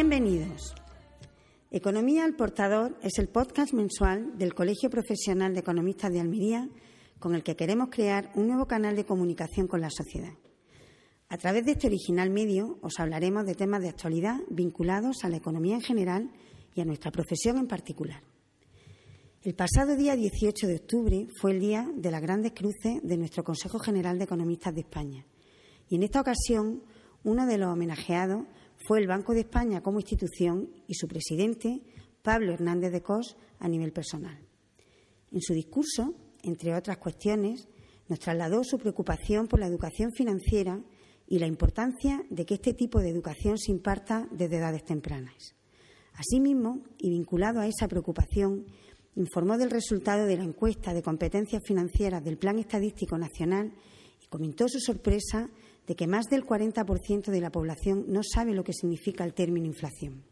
Bienvenidos. Economía al Portador es el podcast mensual del Colegio Profesional de Economistas de Almería con el que queremos crear un nuevo canal de comunicación con la sociedad. A través de este original medio os hablaremos de temas de actualidad vinculados a la economía en general y a nuestra profesión en particular. El pasado día 18 de octubre fue el día de las grandes cruces de nuestro Consejo General de Economistas de España y en esta ocasión uno de los homenajeados fue el Banco de España como institución y su presidente, Pablo Hernández de Cos, a nivel personal. En su discurso, entre otras cuestiones, nos trasladó su preocupación por la educación financiera y la importancia de que este tipo de educación se imparta desde edades tempranas. Asimismo, y vinculado a esa preocupación, informó del resultado de la encuesta de competencias financieras del Plan Estadístico Nacional y comentó su sorpresa de que más del 40% de la población no sabe lo que significa el término inflación.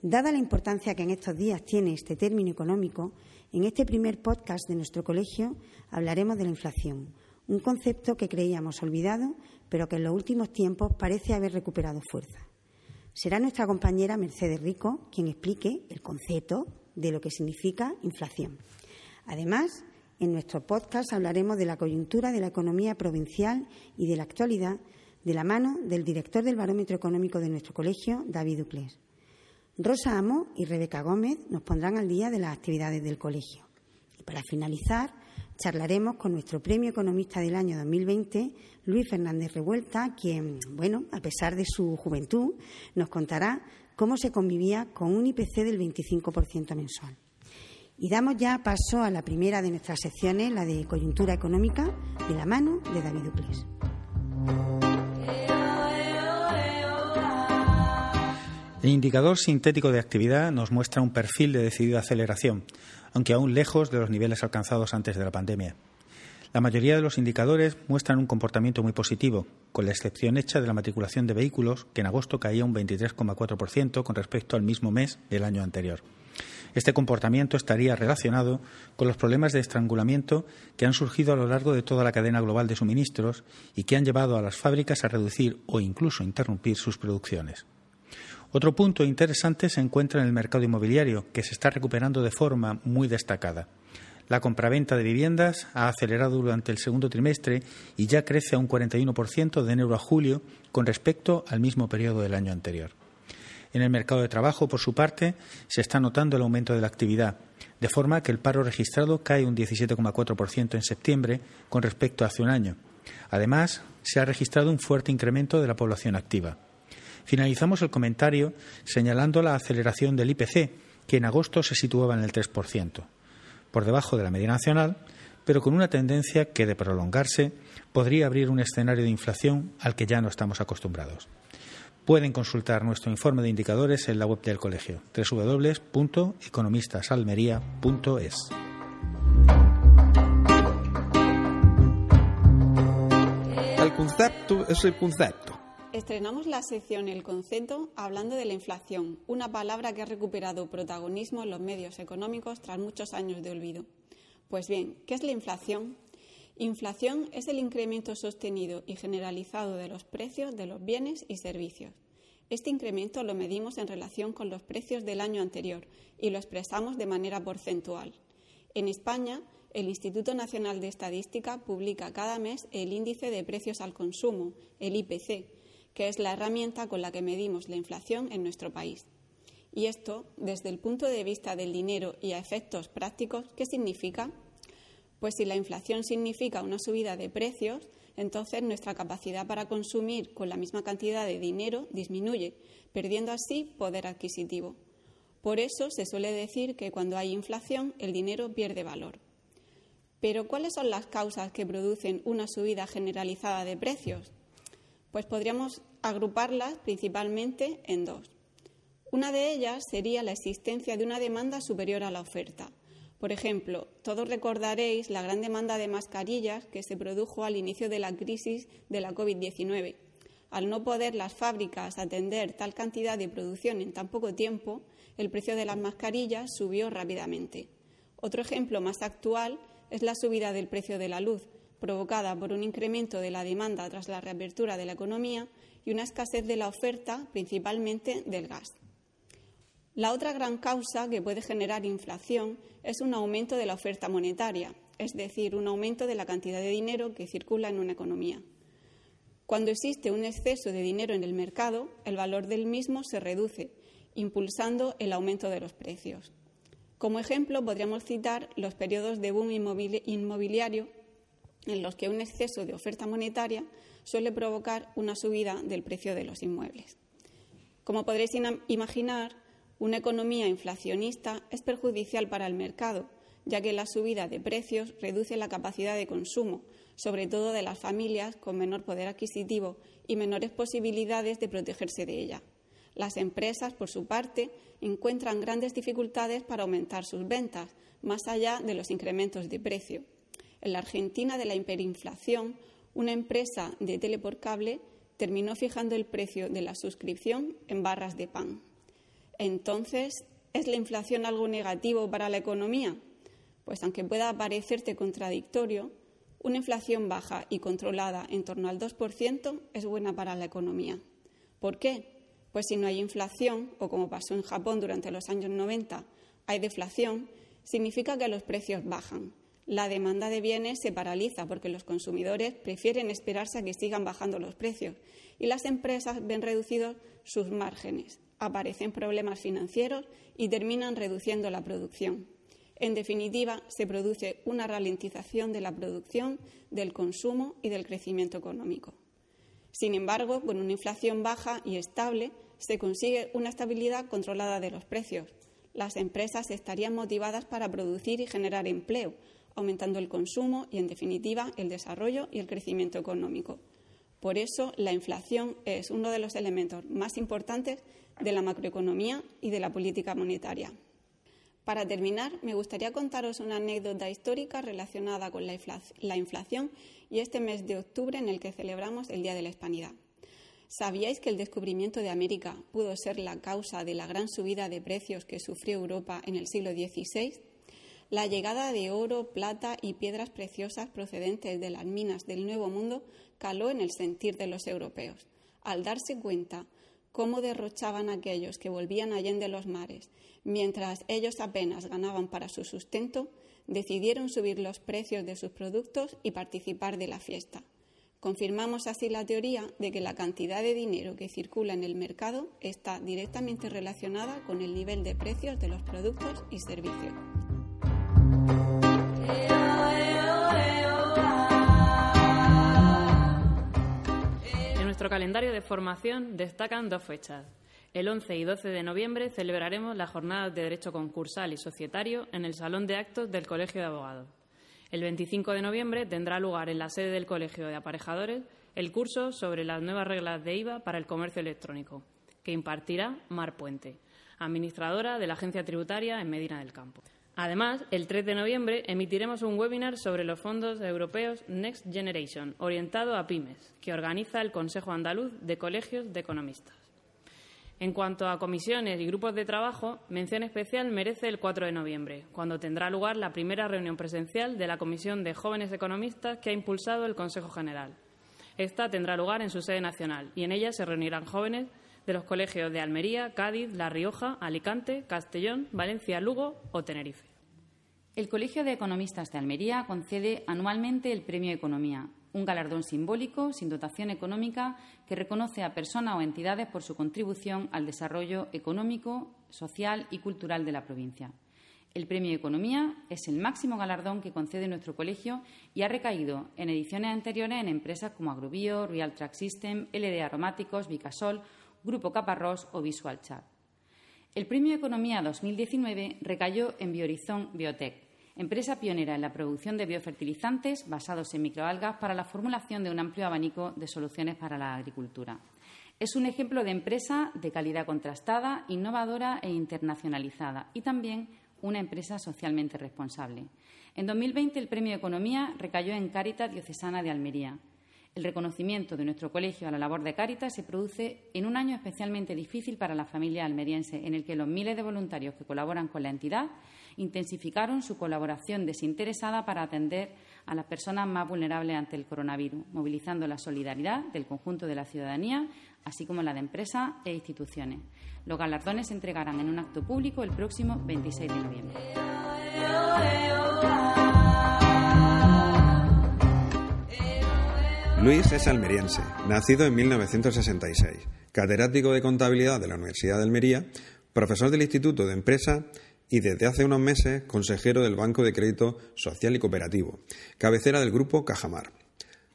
Dada la importancia que en estos días tiene este término económico, en este primer podcast de nuestro colegio hablaremos de la inflación, un concepto que creíamos olvidado, pero que en los últimos tiempos parece haber recuperado fuerza. Será nuestra compañera Mercedes Rico quien explique el concepto de lo que significa inflación. Además, en nuestro podcast hablaremos de la coyuntura de la economía provincial y de la actualidad de la mano del director del Barómetro Económico de nuestro colegio, David Uclés. Rosa Amo y Rebeca Gómez nos pondrán al día de las actividades del colegio. Y para finalizar, charlaremos con nuestro premio economista del año 2020, Luis Fernández Revuelta, quien, bueno, a pesar de su juventud, nos contará cómo se convivía con un IPC del 25% mensual. Y damos ya paso a la primera de nuestras secciones, la de coyuntura económica, de la mano de David Uclés. El indicador sintético de actividad nos muestra un perfil de decidida aceleración, aunque aún lejos de los niveles alcanzados antes de la pandemia. La mayoría de los indicadores muestran un comportamiento muy positivo, con la excepción hecha de la matriculación de vehículos, que en agosto caía un 23,4% con respecto al mismo mes del año anterior. Este comportamiento estaría relacionado con los problemas de estrangulamiento que han surgido a lo largo de toda la cadena global de suministros y que han llevado a las fábricas a reducir o incluso interrumpir sus producciones. Otro punto interesante se encuentra en el mercado inmobiliario, que se está recuperando de forma muy destacada. La compraventa de viviendas ha acelerado durante el segundo trimestre y ya crece a un 41% de enero a julio con respecto al mismo periodo del año anterior. En el mercado de trabajo, por su parte, se está notando el aumento de la actividad, de forma que el paro registrado cae un 17,4% en septiembre con respecto a hace un año. Además, se ha registrado un fuerte incremento de la población activa. Finalizamos el comentario señalando la aceleración del IPC, que en agosto se situaba en el 3%, por debajo de la media nacional, pero con una tendencia que, de prolongarse, podría abrir un escenario de inflación al que ya no estamos acostumbrados. Pueden consultar nuestro informe de indicadores en la web del colegio www.economistasalmería.es. El concepto es el concepto. Estrenamos la sección El concepto hablando de la inflación, una palabra que ha recuperado protagonismo en los medios económicos tras muchos años de olvido. Pues bien, ¿qué es la inflación? Inflación es el incremento sostenido y generalizado de los precios de los bienes y servicios. Este incremento lo medimos en relación con los precios del año anterior y lo expresamos de manera porcentual. En España, el Instituto Nacional de Estadística publica cada mes el índice de precios al consumo, el IPC, que es la herramienta con la que medimos la inflación en nuestro país. Y esto, desde el punto de vista del dinero y a efectos prácticos, ¿qué significa? Pues si la inflación significa una subida de precios, entonces nuestra capacidad para consumir con la misma cantidad de dinero disminuye, perdiendo así poder adquisitivo. Por eso se suele decir que cuando hay inflación el dinero pierde valor. Pero ¿cuáles son las causas que producen una subida generalizada de precios? Pues podríamos agruparlas principalmente en dos. Una de ellas sería la existencia de una demanda superior a la oferta. Por ejemplo, todos recordaréis la gran demanda de mascarillas que se produjo al inicio de la crisis de la COVID-19. Al no poder las fábricas atender tal cantidad de producción en tan poco tiempo, el precio de las mascarillas subió rápidamente. Otro ejemplo más actual es la subida del precio de la luz, provocada por un incremento de la demanda tras la reapertura de la economía y una escasez de la oferta, principalmente del gas. La otra gran causa que puede generar inflación es un aumento de la oferta monetaria, es decir, un aumento de la cantidad de dinero que circula en una economía. Cuando existe un exceso de dinero en el mercado, el valor del mismo se reduce, impulsando el aumento de los precios. Como ejemplo, podríamos citar los periodos de boom inmobiliario en los que un exceso de oferta monetaria suele provocar una subida del precio de los inmuebles. Como podréis imaginar, una economía inflacionista es perjudicial para el mercado, ya que la subida de precios reduce la capacidad de consumo, sobre todo de las familias con menor poder adquisitivo y menores posibilidades de protegerse de ella. Las empresas, por su parte, encuentran grandes dificultades para aumentar sus ventas, más allá de los incrementos de precio. En la Argentina de la hiperinflación, una empresa de tele por cable terminó fijando el precio de la suscripción en barras de pan. Entonces, ¿es la inflación algo negativo para la economía? Pues aunque pueda parecerte contradictorio, una inflación baja y controlada en torno al 2% es buena para la economía. ¿Por qué? Pues si no hay inflación, o como pasó en Japón durante los años 90, hay deflación, significa que los precios bajan. La demanda de bienes se paraliza porque los consumidores prefieren esperarse a que sigan bajando los precios y las empresas ven reducidos sus márgenes aparecen problemas financieros y terminan reduciendo la producción. En definitiva, se produce una ralentización de la producción, del consumo y del crecimiento económico. Sin embargo, con una inflación baja y estable, se consigue una estabilidad controlada de los precios. Las empresas estarían motivadas para producir y generar empleo, aumentando el consumo y, en definitiva, el desarrollo y el crecimiento económico. Por eso, la inflación es uno de los elementos más importantes de la macroeconomía y de la política monetaria. Para terminar, me gustaría contaros una anécdota histórica relacionada con la inflación y este mes de octubre en el que celebramos el Día de la Hispanidad. ¿Sabíais que el descubrimiento de América pudo ser la causa de la gran subida de precios que sufrió Europa en el siglo XVI? La llegada de oro, plata y piedras preciosas procedentes de las minas del Nuevo Mundo caló en el sentir de los europeos. Al darse cuenta cómo derrochaban aquellos que volvían allende los mares, mientras ellos apenas ganaban para su sustento, decidieron subir los precios de sus productos y participar de la fiesta. Confirmamos así la teoría de que la cantidad de dinero que circula en el mercado está directamente relacionada con el nivel de precios de los productos y servicios. Nuestro calendario de formación destacan dos fechas. El 11 y 12 de noviembre celebraremos las jornadas de Derecho Concursal y Societario en el Salón de Actos del Colegio de Abogados. El 25 de noviembre tendrá lugar en la sede del Colegio de Aparejadores el curso sobre las nuevas reglas de IVA para el comercio electrónico, que impartirá Mar Puente, administradora de la Agencia Tributaria en Medina del Campo. Además, el 3 de noviembre emitiremos un webinar sobre los fondos europeos Next Generation, orientado a pymes, que organiza el Consejo Andaluz de Colegios de Economistas. En cuanto a comisiones y grupos de trabajo, mención especial merece el 4 de noviembre, cuando tendrá lugar la primera reunión presencial de la Comisión de Jóvenes Economistas que ha impulsado el Consejo General. Esta tendrá lugar en su sede nacional y en ella se reunirán jóvenes de los colegios de Almería, Cádiz, La Rioja, Alicante, Castellón, Valencia, Lugo o Tenerife. El Colegio de Economistas de Almería concede anualmente el Premio Economía, un galardón simbólico sin dotación económica que reconoce a personas o entidades por su contribución al desarrollo económico, social y cultural de la provincia. El Premio Economía es el máximo galardón que concede nuestro colegio y ha recaído en ediciones anteriores en empresas como Agrobio, Real Track System, LD Aromáticos, Vicasol Grupo Caparrós o Visual Chat. El Premio Economía 2019 recayó en Biohorizon Biotech, empresa pionera en la producción de biofertilizantes basados en microalgas para la formulación de un amplio abanico de soluciones para la agricultura. Es un ejemplo de empresa de calidad contrastada, innovadora e internacionalizada y también una empresa socialmente responsable. En 2020 el Premio Economía recayó en Cáritas Diocesana de Almería. El reconocimiento de nuestro colegio a la labor de Cáritas se produce en un año especialmente difícil para la familia almeriense, en el que los miles de voluntarios que colaboran con la entidad intensificaron su colaboración desinteresada para atender a las personas más vulnerables ante el coronavirus, movilizando la solidaridad del conjunto de la ciudadanía, así como la de empresas e instituciones. Los galardones se entregarán en un acto público el próximo 26 de noviembre. Luis es almeriense, nacido en 1966, catedrático de contabilidad de la Universidad de Almería, profesor del Instituto de Empresa y desde hace unos meses consejero del Banco de Crédito Social y Cooperativo, cabecera del grupo Cajamar.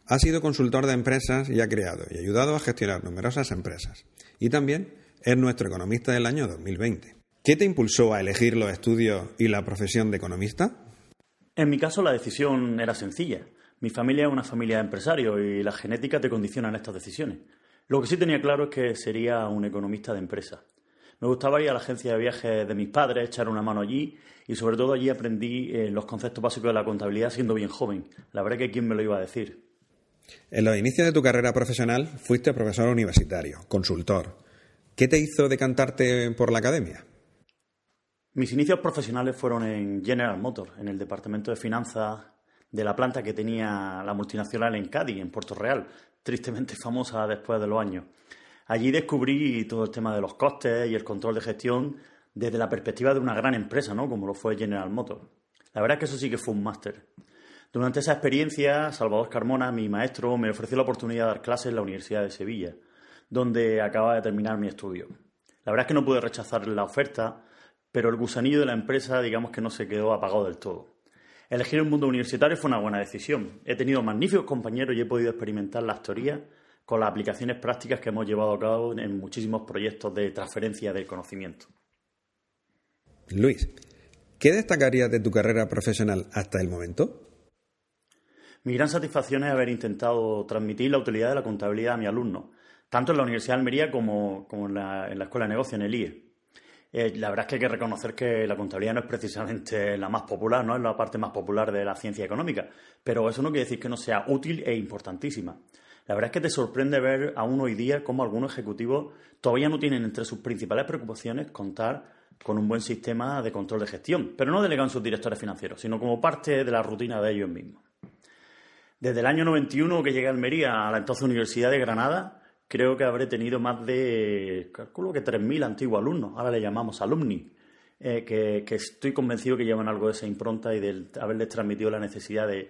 Ha sido consultor de empresas y ha creado y ayudado a gestionar numerosas empresas. Y también es nuestro economista del año 2020. ¿Qué te impulsó a elegir los estudios y la profesión de economista? En mi caso la decisión era sencilla. Mi familia es una familia de empresarios y la genética te condiciona en estas decisiones. Lo que sí tenía claro es que sería un economista de empresa. Me gustaba ir a la agencia de viajes de mis padres, echar una mano allí y sobre todo allí aprendí eh, los conceptos básicos de la contabilidad siendo bien joven. La verdad que quién me lo iba a decir. En los inicios de tu carrera profesional fuiste profesor universitario, consultor. ¿Qué te hizo decantarte por la academia? Mis inicios profesionales fueron en General Motors, en el departamento de finanzas de la planta que tenía la multinacional en Cádiz, en Puerto Real, tristemente famosa después de los años. Allí descubrí todo el tema de los costes y el control de gestión desde la perspectiva de una gran empresa, ¿no? como lo fue General Motors. La verdad es que eso sí que fue un máster. Durante esa experiencia, Salvador Carmona, mi maestro, me ofreció la oportunidad de dar clases en la Universidad de Sevilla, donde acababa de terminar mi estudio. La verdad es que no pude rechazar la oferta, pero el gusanillo de la empresa, digamos que no se quedó apagado del todo. Elegir un mundo universitario fue una buena decisión. He tenido magníficos compañeros y he podido experimentar las teorías con las aplicaciones prácticas que hemos llevado a cabo en muchísimos proyectos de transferencia del conocimiento. Luis, ¿qué destacarías de tu carrera profesional hasta el momento? Mi gran satisfacción es haber intentado transmitir la utilidad de la contabilidad a mis alumnos, tanto en la Universidad de Almería como, en, la, en la Escuela de Negocio, en el IE. Eh, la verdad es que hay que reconocer que la contabilidad no es precisamente la más popular, no es la parte más popular de la ciencia económica, pero eso no quiere decir que no sea útil e importantísima. La verdad es que te sorprende ver aún hoy día cómo algunos ejecutivos todavía no tienen entre sus principales preocupaciones contar con un buen sistema de control de gestión, pero no delegan sus directores financieros, sino como parte de la rutina de ellos mismos. Desde el año 91 que llegué a Almería, a la entonces Universidad de Granada, creo que habré tenido más de, calculo que 3.000 antiguos alumnos, ahora le llamamos alumni, eh, que, estoy convencido que llevan algo de esa impronta y de haberles transmitido la necesidad de,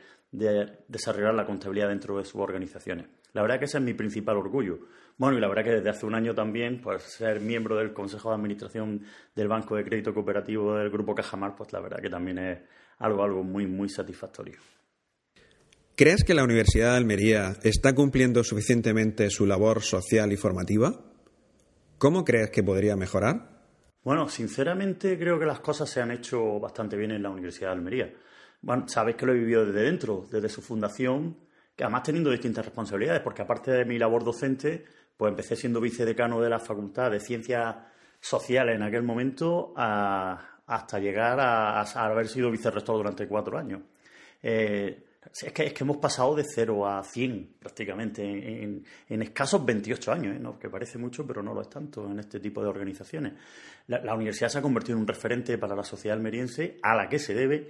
desarrollar la contabilidad dentro de sus organizaciones. La verdad que ese es mi principal orgullo. Bueno, y la verdad que desde hace un año también, pues ser miembro del Consejo de Administración del Banco de Crédito Cooperativo del Grupo Cajamar, pues la verdad que también es algo, algo muy, muy satisfactorio. ¿Crees que la Universidad de Almería está cumpliendo suficientemente su labor social y formativa? ¿Cómo crees que podría mejorar? Bueno, sinceramente creo que las cosas se han hecho bastante bien en la Universidad de Almería. Bueno, sabéis que lo he vivido desde dentro, desde su fundación, que además teniendo distintas responsabilidades, porque aparte de mi labor docente, pues empecé siendo vicedecano de la Facultad de Ciencias Sociales en aquel momento hasta llegar a, haber sido vicerrector durante cuatro años. Eh, es que, es que hemos pasado de 0 a 100 prácticamente en, escasos 28 años, ¿eh? que parece mucho, pero no lo es tanto en este tipo de organizaciones. La, universidad se ha convertido en un referente para la sociedad almeriense a la que se debe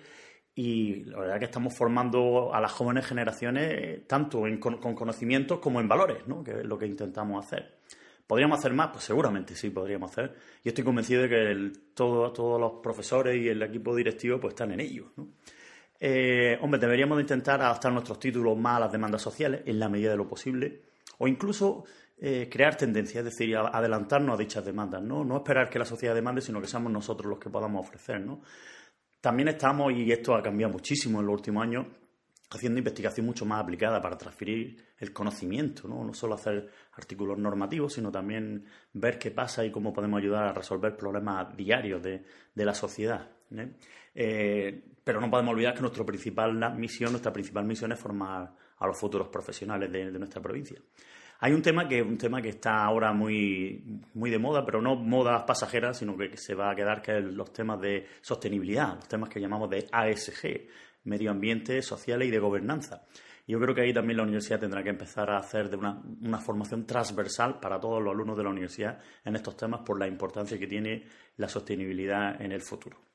y la verdad es que estamos formando a las jóvenes generaciones tanto con, conocimientos como en valores, ¿no? que es lo que intentamos hacer. ¿Podríamos hacer más? Pues seguramente sí podríamos hacer. Y estoy convencido de que todos los profesores y el equipo directivo pues están en ello. ¿no? Eh, hombre, deberíamos intentar adaptar nuestros títulos más a las demandas sociales en la medida de lo posible o incluso eh, crear tendencias, es decir, adelantarnos a dichas demandas, ¿no? No esperar que la sociedad demande, sino que seamos nosotros los que podamos ofrecer, ¿no? También estamos, y esto ha cambiado muchísimo en los últimos años, haciendo investigación mucho más aplicada para transferir el conocimiento, ¿no? no solo hacer artículos normativos, sino también ver qué pasa y cómo podemos ayudar a resolver problemas diarios de, la sociedad. ¿Eh? Eh, pero no podemos olvidar que nuestra principal misión, nuestra principal misión es formar a los futuros profesionales de, nuestra provincia. Hay un tema que un tema que está ahora muy, muy de moda, pero no moda pasajera, sino que se va a quedar que los temas de sostenibilidad, los temas que llamamos de ASG, medio ambiente, sociales y de gobernanza. Yo creo que ahí también la universidad tendrá que empezar a hacer de una, formación transversal para todos los alumnos de la universidad en estos temas por la importancia que tiene la sostenibilidad en el futuro.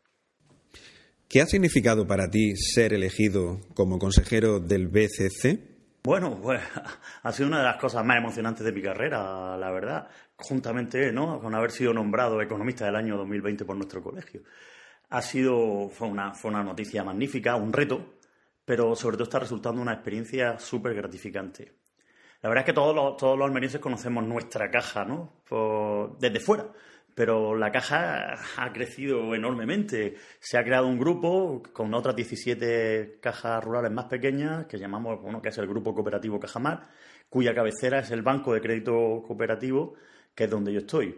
¿Qué ha significado para ti ser elegido como consejero del BCC? Bueno, pues ha sido una de las cosas más emocionantes de mi carrera, la verdad, juntamente ¿no? con haber sido nombrado economista del año 2020 por nuestro colegio ha sido, fue una, fue una noticia magnífica, un reto, pero sobre todo está resultando una experiencia súper gratificante. La verdad es que todos los, todos los almerienses conocemos nuestra caja, ¿no? desde fuera, pero la caja ha crecido enormemente. Se ha creado un grupo con otras 17 cajas rurales más pequeñas que llamamos, bueno, que es el Grupo Cooperativo Cajamar, cuya cabecera es el Banco de Crédito Cooperativo, que es donde yo estoy.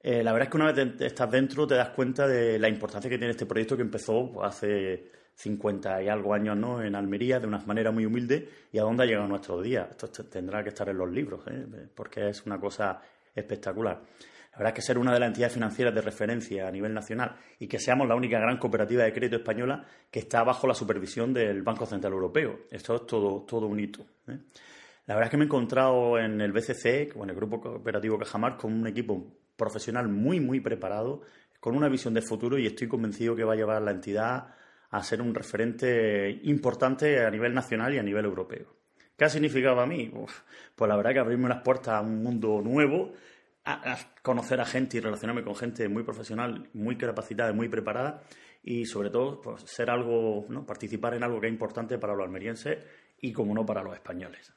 Eh, la verdad es que una vez estás dentro te das cuenta de la importancia que tiene este proyecto que empezó pues, hace 50 y algo años ¿no? en Almería de una manera muy humilde y a dónde ha llegado nuestro día. Esto tendrá que estar en los libros ¿eh? porque es una cosa espectacular. Es que ser una de las entidades financieras de referencia a nivel nacional y que seamos la única gran cooperativa de crédito española que está bajo la supervisión del Banco Central Europeo. Esto es todo, todo un hito. ¿eh? La verdad es que me he encontrado en el BCC, en el Grupo Cooperativo Cajamar, con un equipo profesional muy, muy preparado, con una visión de futuro y estoy convencido que va a llevar a la entidad a ser un referente importante a nivel nacional y a nivel europeo. ¿Qué ha significado a mí? pues la verdad que abrirme las puertas a un mundo nuevo, a, conocer a gente y relacionarme con gente muy profesional, muy capacitada, muy preparada y sobre todo pues, ser algo, ¿no? participar en algo que es importante para los almerienses y como no para los españoles.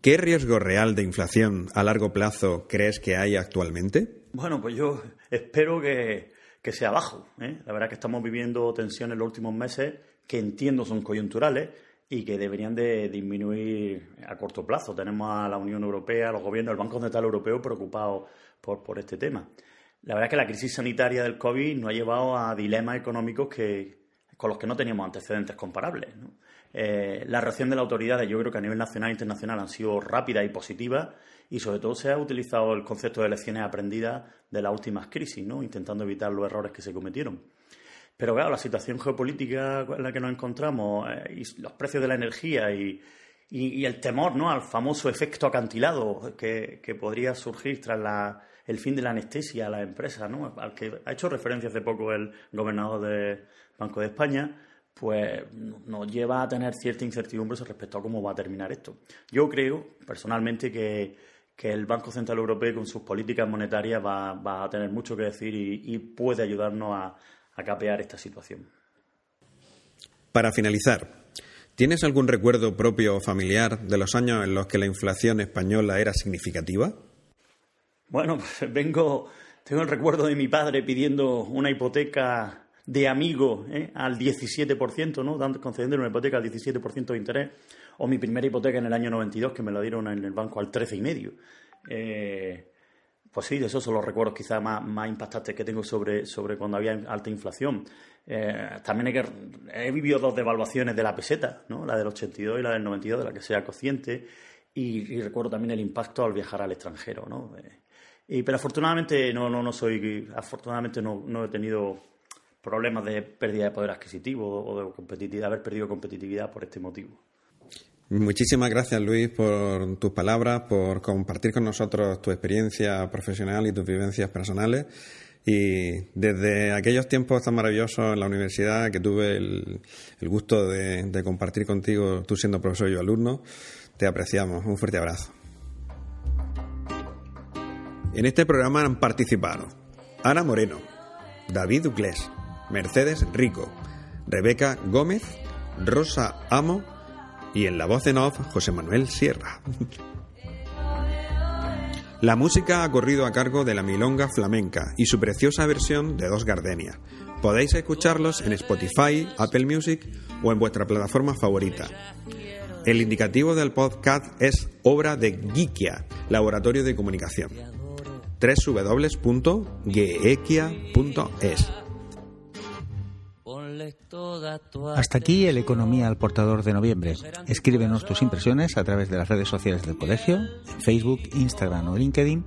¿Qué riesgo real de inflación a largo plazo crees que hay actualmente? Bueno, pues yo espero que, sea bajo. ¿eh? La verdad es que estamos viviendo tensiones en los últimos meses que entiendo son coyunturales y que deberían de disminuir a corto plazo. Tenemos a la Unión Europea, los gobiernos, el Banco Central Europeo preocupados por, este tema. La verdad es que la crisis sanitaria del COVID nos ha llevado a dilemas económicos que, con los que no teníamos antecedentes comparables. Eh, la reacción de las autoridades, yo creo que a nivel nacional e internacional han sido rápida y positiva y sobre todo se ha utilizado el concepto de lecciones aprendidas de las últimas crisis, ¿no? intentando evitar los errores que se cometieron. Pero claro, la situación geopolítica en la que nos encontramos eh, y los precios de la energía y, el temor ¿no? al famoso efecto acantilado que, podría surgir tras el fin de la anestesia a las empresas, ¿no? al que ha hecho referencia hace poco el gobernador del Banco de España, pues nos lleva a tener cierta incertidumbre respecto a cómo va a terminar esto. Yo creo, personalmente, que, el Banco Central Europeo con sus políticas monetarias va, a tener mucho que decir y, puede ayudarnos a, a capear esta situación. Para finalizar, ¿tienes algún recuerdo propio o familiar de los años en los que la inflación española era significativa? Bueno, pues vengo, tengo el recuerdo de mi padre pidiendo una hipoteca de amigo ¿eh? al 17%, ¿no? Dando, concediendo una hipoteca al 17% de interés, o mi primera hipoteca en el año 92 que me la dieron en el banco al 13,5%. Eh, pues sí, esos son los recuerdos quizás más, más impactantes que tengo sobre, sobre cuando había alta inflación. Eh, también que, he, vivido dos devaluaciones de la peseta, ¿no? la del 82 y la del 92, de la que sea consciente, y, recuerdo también el impacto al viajar al extranjero. ¿no? y, pero afortunadamente no, no, no soy, afortunadamente no, no he tenido problemas de pérdida de poder adquisitivo o de competitividad, haber perdido competitividad por este motivo. Muchísimas gracias, Luis, por tus palabras, por compartir con nosotros tu experiencia profesional y tus vivencias personales. Y desde aquellos tiempos tan maravillosos en la universidad que tuve el, gusto de, de, compartir contigo, tú siendo profesor y yo alumno, te apreciamos. Un fuerte abrazo. En este programa han participado Ana Moreno, David Duclés, Mercedes Rico, Rebeca Gómez, Rosa Amo y en la voz en off José Manuel Sierra. La música ha corrido a cargo de la Milonga Flamenca y su preciosa versión de Dos Gardenias, Podéis escucharlos en Spotify, Apple Music o en vuestra plataforma favorita. El indicativo del podcast es obra de Gikia, Laboratorio de Comunicación. www.geekia.es Hasta aquí el Economía al Portador de noviembre. Escríbenos tus impresiones a través de las redes sociales del colegio, en Facebook, Instagram o LinkedIn.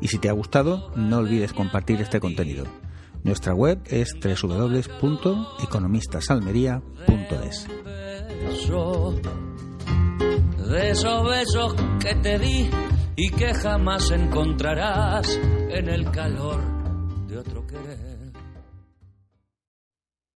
Y si te ha gustado, no olvides compartir este contenido. Nuestra web es www.economistasalmería.es. Que te di y que jamás encontrarás en el calor de otro.